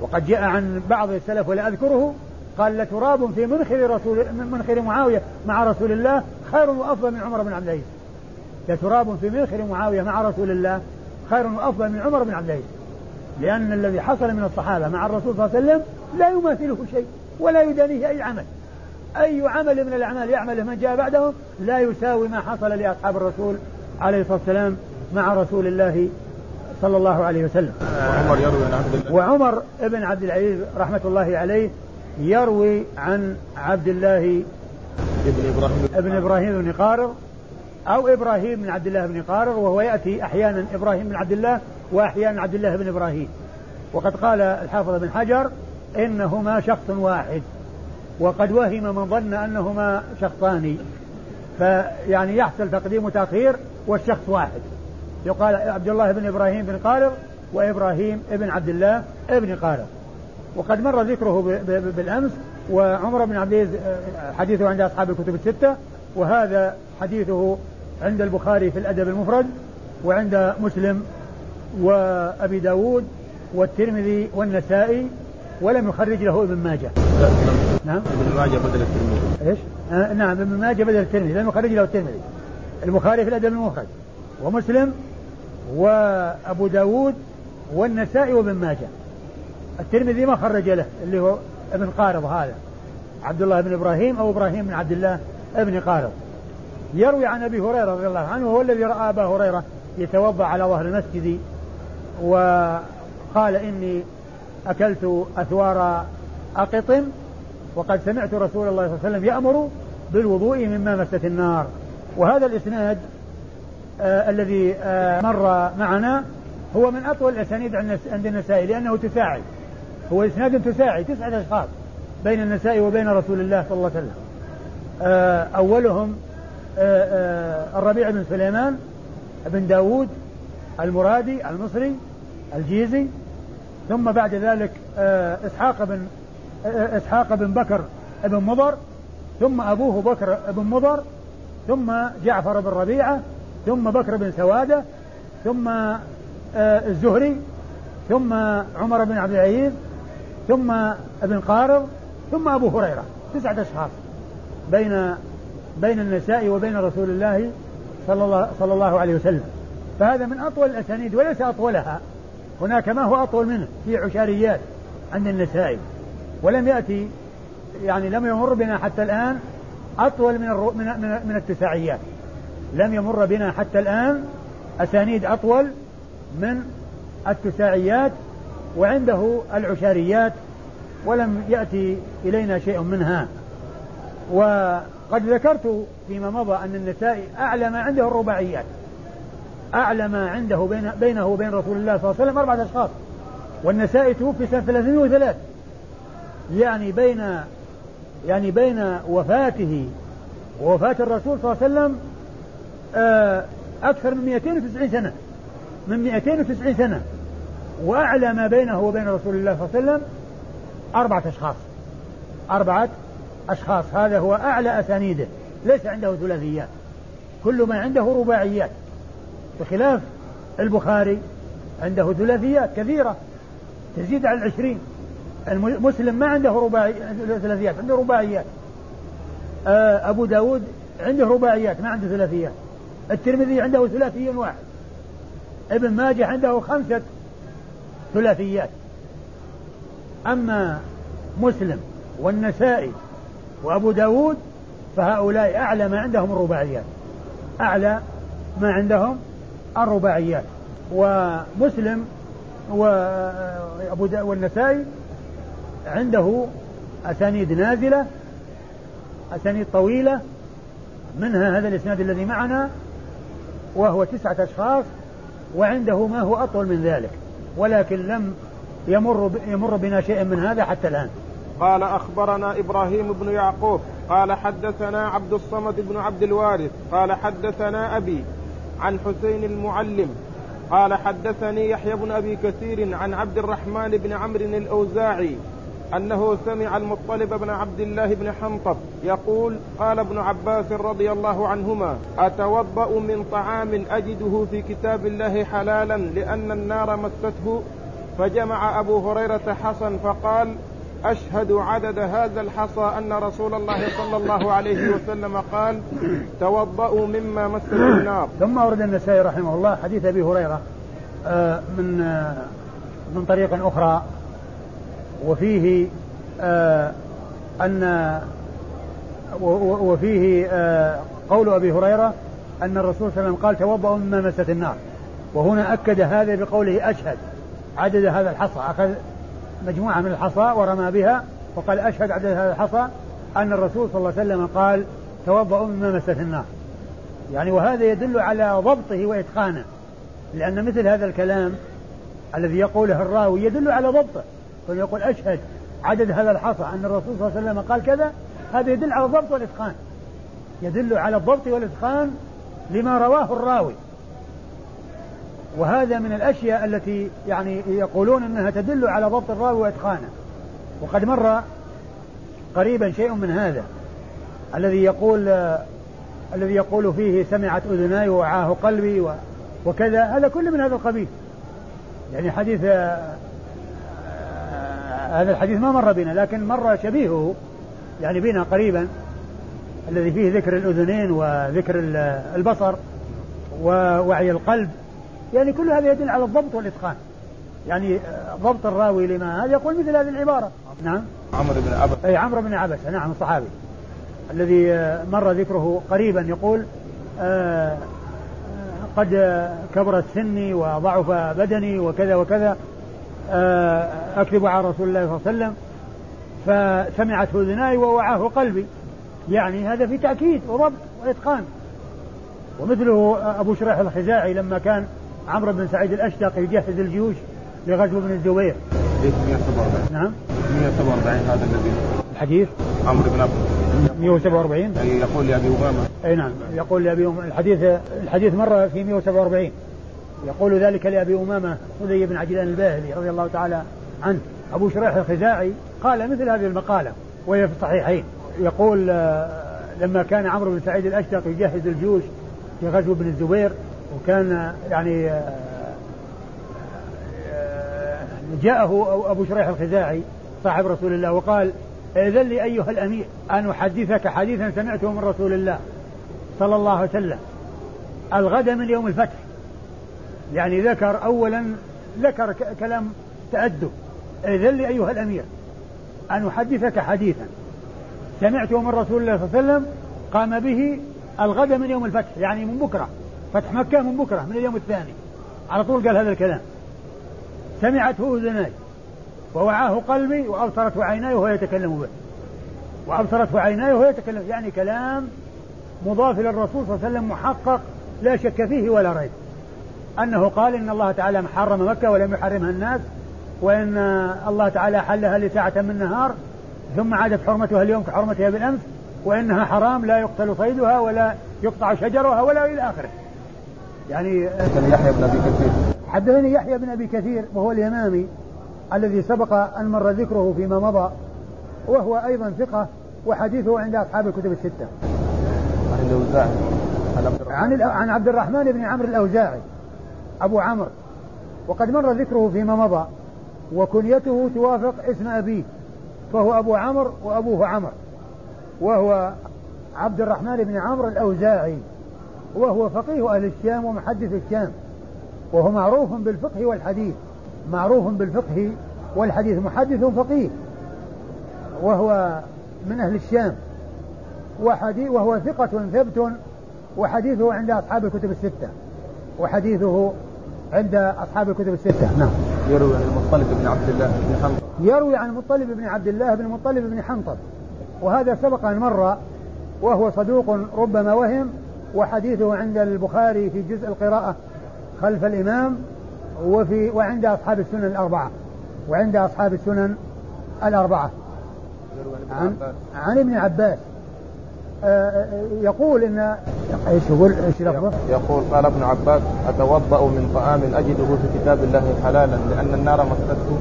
وقد جاء عن بعض السلف ولا أذكره قال لتراب في منخر رسول منخر معاوية مع رسول الله خير وأفضل من عمر بن عبد العزيز. لتراب في منخر معاوية مع رسول الله خير وأفضل من عمر بن عبد العزيز. لأن الذي حصل من الصحابة مع الرسول صلى الله عليه وسلم لا يماثله شيء ولا يدانيه أي عمل. أي عمل من الأعمال يعمله من جاء بعدهم لا يساوي ما حصل لأصحاب الرسول عليه الصلاة والسلام مع رسول الله صلى الله عليه وسلم. وعمر يروي عن عبد الله. وعمر بن عبد العزيز رحمة الله عليه يروي عن عبد الله ابن إبراهيم. ابن إبراهيم بن قارض أو إبراهيم بن عبد الله بن قارض وهو يأتي أحيانا إبراهيم بن عبد الله وأحيانا عبد الله بن إبراهيم. وقد قال الحافظ بن حجر إنهما شخص واحد. وقد وهم من ظن أنهما شخصان. فيعني يحصل تقديم وتأخير والشخص واحد. يقال عبد الله بن إبراهيم بن قارض وإبراهيم بن عبد الله بن قارض وقد مر ذكره بالأمس وعمر بن عبد العزيز آه، حديثه عند أصحاب الكتب الستة. وهذا حديثه عند البخاري في الأدب المفرد وعند مسلم وأبي داود والترمذي والنسائي ولم يخرج له ابن ماجه. نعم. ابن ماجه بدل الترمذي. إيش؟ آه نعم ابن ماجه بدل الترمذي لم يخرج له الترمذي. البخاري في الأدب المفرد ومسلم وأبو داود والنسائي وابن ماجه. الترمذي ما خرج له اللي هو ابن قارض هذا. عبد الله بن إبراهيم أو إبراهيم بن عبد الله ابن قارض يروي عن أبي هريرة رضي الله عنه وهو الذي رأى أبا هريرة يتوضأ على ظهر المسجد وقال إني أكلت أثوار أقط وقد سمعت رسول الله صلى الله عليه وسلم يأمر بالوضوء مما مست النار. وهذا الإسناد آه الذي آه مر معنا هو من أطول الأسانيد عند النسائي لأنه تساعد. هو إسناد تساعي تسعه أشخاص بين النسائي وبين رسول الله صلى الله عليه وسلم. آه أولهم آه، آه، الربيع بن سليمان بن داود المرادي المصري الجيزي ثم بعد ذلك آه، إسحاق بن إسحاق بن بكر بن مضر ثم أبوه بكر بن مضر ثم جعفر بن ربيعة ثم بكر بن سوادة ثم الزهري ثم عمر بن عبد العزيز ثم ابن قارض ثم أبو هريرة. تسعة أشخاص بين بين النساء وبين رسول الله صلى الله, صلى الله عليه وسلم. فهذا من أطول الأسانيد وليس أطولها. هناك ما هو أطول منه في عشاريات عند النسائي ولم يأتي يعني لم يمر بنا حتى الآن أطول من من من, من التساعيات لم يمر بنا حتى الآن أسانيد أطول من التساعيات وعنده العشاريات ولم يأتي إلينا شيء منها. وقد ذكرت فيما مضى أن النسائي أعلى ما عنده الرباعيات. أعلى ما عنده بين بينه وبين رسول الله صلى الله عليه وسلم أربعة أشخاص. والنسائي توفي سنة 303 يعني بين يعني بين وفاته ووفاة الرسول صلى الله عليه وسلم آه، أكثر من 290 سنة. من 290 سنة. وأعلى ما بينه وبين رسول الله صلى الله عليه وسلم أربعة أشخاص. أربعة أشخاص. هذا هو أعلى أسانيده. ليس عنده ثلاثيات. كل ما عنده رباعيات. بخلاف البخاري عنده ثلاثيات كثيرة تزيد على العشرين. مسلم ما عنده رباعي ثلاثيات عنده رباعيات. آه، أبو داود عنده رباعيات ما عنده ثلاثيات. الترمذي عنده ثلاثي واحد. ابن ماجه عنده خمسة ثلاثيات. أما مسلم والنسائي وأبو داود فهؤلاء أعلى ما عندهم الرباعيات. أعلى ما عندهم الرباعيات. ومسلم وأبو والنسائي عنده أسانيد نازلة أسانيد طويلة منها هذا الإسناد الذي معنا وهو تسعة أشخاص وعنده ما هو أطول من ذلك ولكن لم يمر يمر بنا شيء من هذا حتى الآن. قال أخبرنا إبراهيم بن يعقوب قال حدثنا عبد الصمد بن عبد الوارث قال حدثنا أبي عن حسين المعلم قال حدثني يحيى بن أبي كثير عن عبد الرحمن بن عمرو الأوزاعي أنه سمع المطلب بن عبد الله بن حنطب يقول قال ابن عباس رضي الله عنهما أتوضأ من طعام أجده في كتاب الله حلالا لأن النار مسته فجمع أبو هريرة حصا فقال أشهد عدد هذا الحصى أن رسول الله صلى الله عليه وسلم قال توضأوا مما مست النار. ثم أورد النسائي رحمه الله حديث أبي هريرة آه، من آه، من طريق أخرى وفيه آه، أن وفيه قول أبي هريرة أن الرسول صلى الله عليه وسلم قال توضأوا مما مست النار. وهنا أكد هذا بقوله أشهد عدد هذا الحصى أخذ مجموعة من الحصى ورمى بها وقال أشهد عدد هذا الحصى أن الرسول صلى الله عليه وسلم قال توضأوا مما مست النار. يعني وهذا يدل على ضبطه وإتقانه لأن مثل هذا الكلام الذي يقوله الراوي يدل على ضبطه فيقول أشهد عدد هذا الحصى أن الرسول صلى الله عليه وسلم قال كذا هذا يدل على الضبط والإتقان. يدل على الضبط والإتقان لما رواه الراوي. وهذا من الأشياء التي يعني يقولون أنها تدل على ضبط الراوي وإتقانه. وقد مر قريبا شيء من هذا. الذي يقول آه الذي يقول فيه سمعت أذناي ووعاه قلبي وكذا. هذا كله من هذا القبيل. يعني حديث آه هذا الحديث ما مر بنا لكن مر شبيهه يعني بنا قريبا الذي فيه ذكر الأذنين وذكر البصر ووعي القلب. يعني كل هذا يدل على الضبط والإتقان. يعني ضبط الراوي لما هذا يقول مثل هذه العبارة. نعم. عمرو بن عبس. أي عمرو بن عبس. نعم الصحابي الذي مر ذكره قريبا يقول آه قد كبرت سني وضعف بدني وكذا وكذا آه أكذب على رسول الله صلى الله عليه وسلم فسمعته أذناي ووعاه قلبي. يعني هذا في تأكيد وضبط وإتقان. ومثله أبو شريح الخزاعي لما كان عمرو بن سعيد الأشدق يجهز الجيوش لغزو بن الزبير. 147 نعم. 147 هذا الذي الحديث؟ عمرو بن عبد 147 أي يقول لأبي أمامة. أي نعم. يقول لأبي أمامة الحديث الحديث مر في 147 يقول ذلك لأبي أمامة سدي بن عجلان الباهلي رضي الله تعالى عنه. أبو شريح الخزاعي قال مثل هذه المقالة وهي في الصحيحين. يقول آه، لما كان عمرو بن سعيد الأشدق يجهز الجيوش في غزو بن الزبير وكان يعني آه، آه، جاءه أبو شريح الخزاعي صاحب رسول الله وقال إذن لي أيها الأمير أن أحدثك حديثا سمعته من رسول الله صلى الله عليه وسلم الغد من يوم الفتح. يعني ذكر أولا ذكر كلام تأدب إذن لي أيها الأمير أن أحدثك حديثا سمعته من رسول الله صلى الله عليه وسلم قام به الغد من يوم الفتح. يعني من بكرة. فتح مكة من بكرة من اليوم الثاني. على طول قال هذا الكلام. سمعته أذناي ووعاه قلبي وأبصرته عيناي وهو يتكلم به. وأبصرته عيناي وهو يتكلم. يعني كلام مضاف إلى الرسول صلى الله عليه وسلم محقق لا شك فيه ولا ريب. أنه قال إن الله تعالى حرم مكة ولم يحرمها الناس وإن الله تعالى حلها لساعة من نهار ثم عادت حرمتها اليوم كحرمتها بالأمس وإنها حرام لا يقتل صيدها ولا يقطع شجرها ولا إلى آخره. يعني حدثني يحيى بن أبي كثير. حدثني يحيى بن أبي كثير وهو اليمامي الذي سبق أن مر ذكره فيما مضى وهو أيضا ثقة وحديثه عند أصحاب الكتب الستة. عن الأوزاعي. عن عن عبد الرحمن بن عمرو الأوزاعي أبو عمرو. وقد مر ذكره فيما مضى وكنيته توافق اسم أبيه فهو أبو عمرو وأبوه عمرو. وهو عبد الرحمن بن عمرو الأوزاعي. وهو فقيه أهل الشام ومحدث الشام وهو معروف بالفقه والحديث معروف بالفقه والحديث محدث فقيه وهو من أهل الشام وحديث وهو ثقة ثبت وحديثه عند أصحاب الكتب الستة وحديثه عند أصحاب الكتب الستة. نعم. يروي عن المطلب بن عبد الله بن حنطب. يروي عن المطلب بن عبد الله بن المطلب بن حنطب. وهذا سبق أن مر وهو صدوق ربما وهم وحديثه عند البخاري في جزء القراءة خلف الإمام وفي وعند أصحاب السنن الأربعة. وعند أصحاب السنن الأربعة. عن, عن ابن عباس. آه، آه، يقول ان إيش يقول؟ إيش لفظه؟ يقول قال ابن عباس أتوضأ من طعام أجده في كتاب الله حلالا لأن النار مسته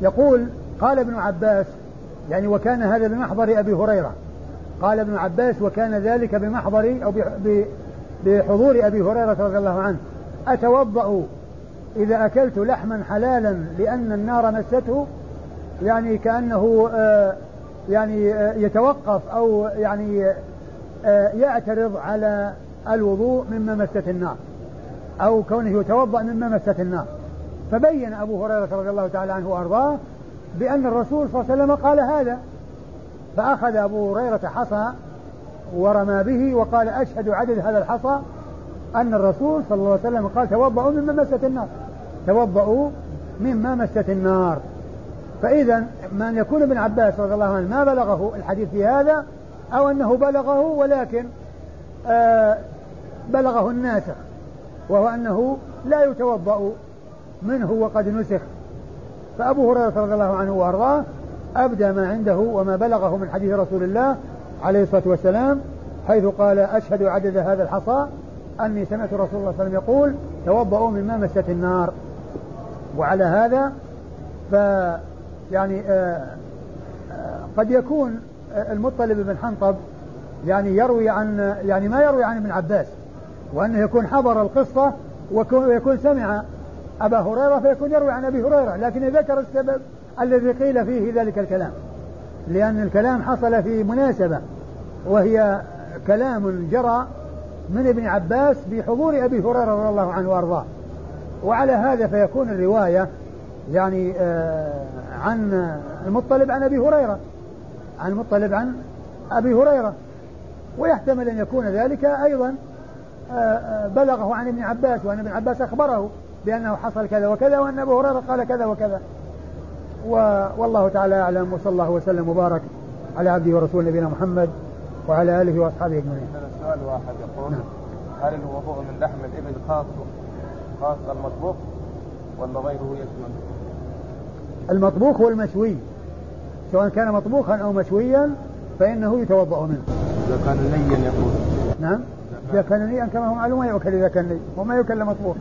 يقول قال ابن عباس يعني وكان هذا بمحضر أبي هريرة. قال ابن عباس وكان ذلك بمحضر أو بحضور أبي هريرة رضي الله عنه. أتوضأ إذا أكلت لحما حلالا لأن النار مسته؟ يعني كأنه آه يعني آه، يتوقف أو يعني آه، يعترض على الوضوء مما مست النار أو كونه يتوضأ مما مست النار. فبين أبو هريرة رضي الله تعالى عنه وأرضاه بأن الرسول صلى الله عليه وسلم قال هذا. فأخذ أبو هريرة حصى ورمى به وقال أشهد عدد هذا الحصى أن الرسول صلى الله عليه وسلم قال توضؤوا مما مست النار. توضؤوا مما مست النار. فإذا من يكون ابن عباس رضي الله عنه ما بلغه الحديث في هذا أو أنه بلغه ولكن آه بلغه الناسخ وهو أنه لا يتوضأ منه وقد نسخ. فأبو هريرة رضي الله عنه وأرضاه أبدى ما عنده وما بلغه من حديث رسول الله عليه الصلاة والسلام حيث قال أشهد عدد هذا الحصى أني سمعت رسول الله صلى الله عليه وسلم يقول توضأوا مما مست النار وعلى هذا ف يعني آه، آه، قد يكون المطلب بن حنطب يعني يروي عن يعني ما يروي عن ابن عباس وأنه يكون حضر القصة ويكون سمع أبا هريرة فيكون يروي عن أبي هريرة لكن ذكر السبب الذي قيل فيه ذلك الكلام. لأن الكلام حصل في مناسبة وهي كلام جرى من ابن عباس بحضور أبي هريرة رضي الله عنه وأرضاه. وعلى هذا فيكون الرواية يعني آه عن المطلب عن أبي هريرة عن المطلب عن أبي هريرة. ويحتمل أن يكون ذلك أيضا آه، آه، بلغه عن ابن عباس وأن ابن عباس أخبره بأنه حصل كذا وكذا وأن أبو هريرة قال كذا وكذا. والله تعالى أعلم وصلى الله وسلم وبارك على عبده ورسوله نبينا محمد وعلى آله وأصحابه أجمعين. سؤال واحد يقول نعم. هل الوضوء من لحم الإبل خاص خاص المطبوخ ولا غيره يشمل؟ المطبوخ والمشوي. سواء كان مطبوخا أو مشويا فإنه يتوضأ منه. إذا كان نيا يقول. نعم. إذا كان نيا كما هو معلوم يؤكل إذا كان ني وما يؤكل مطبوخ.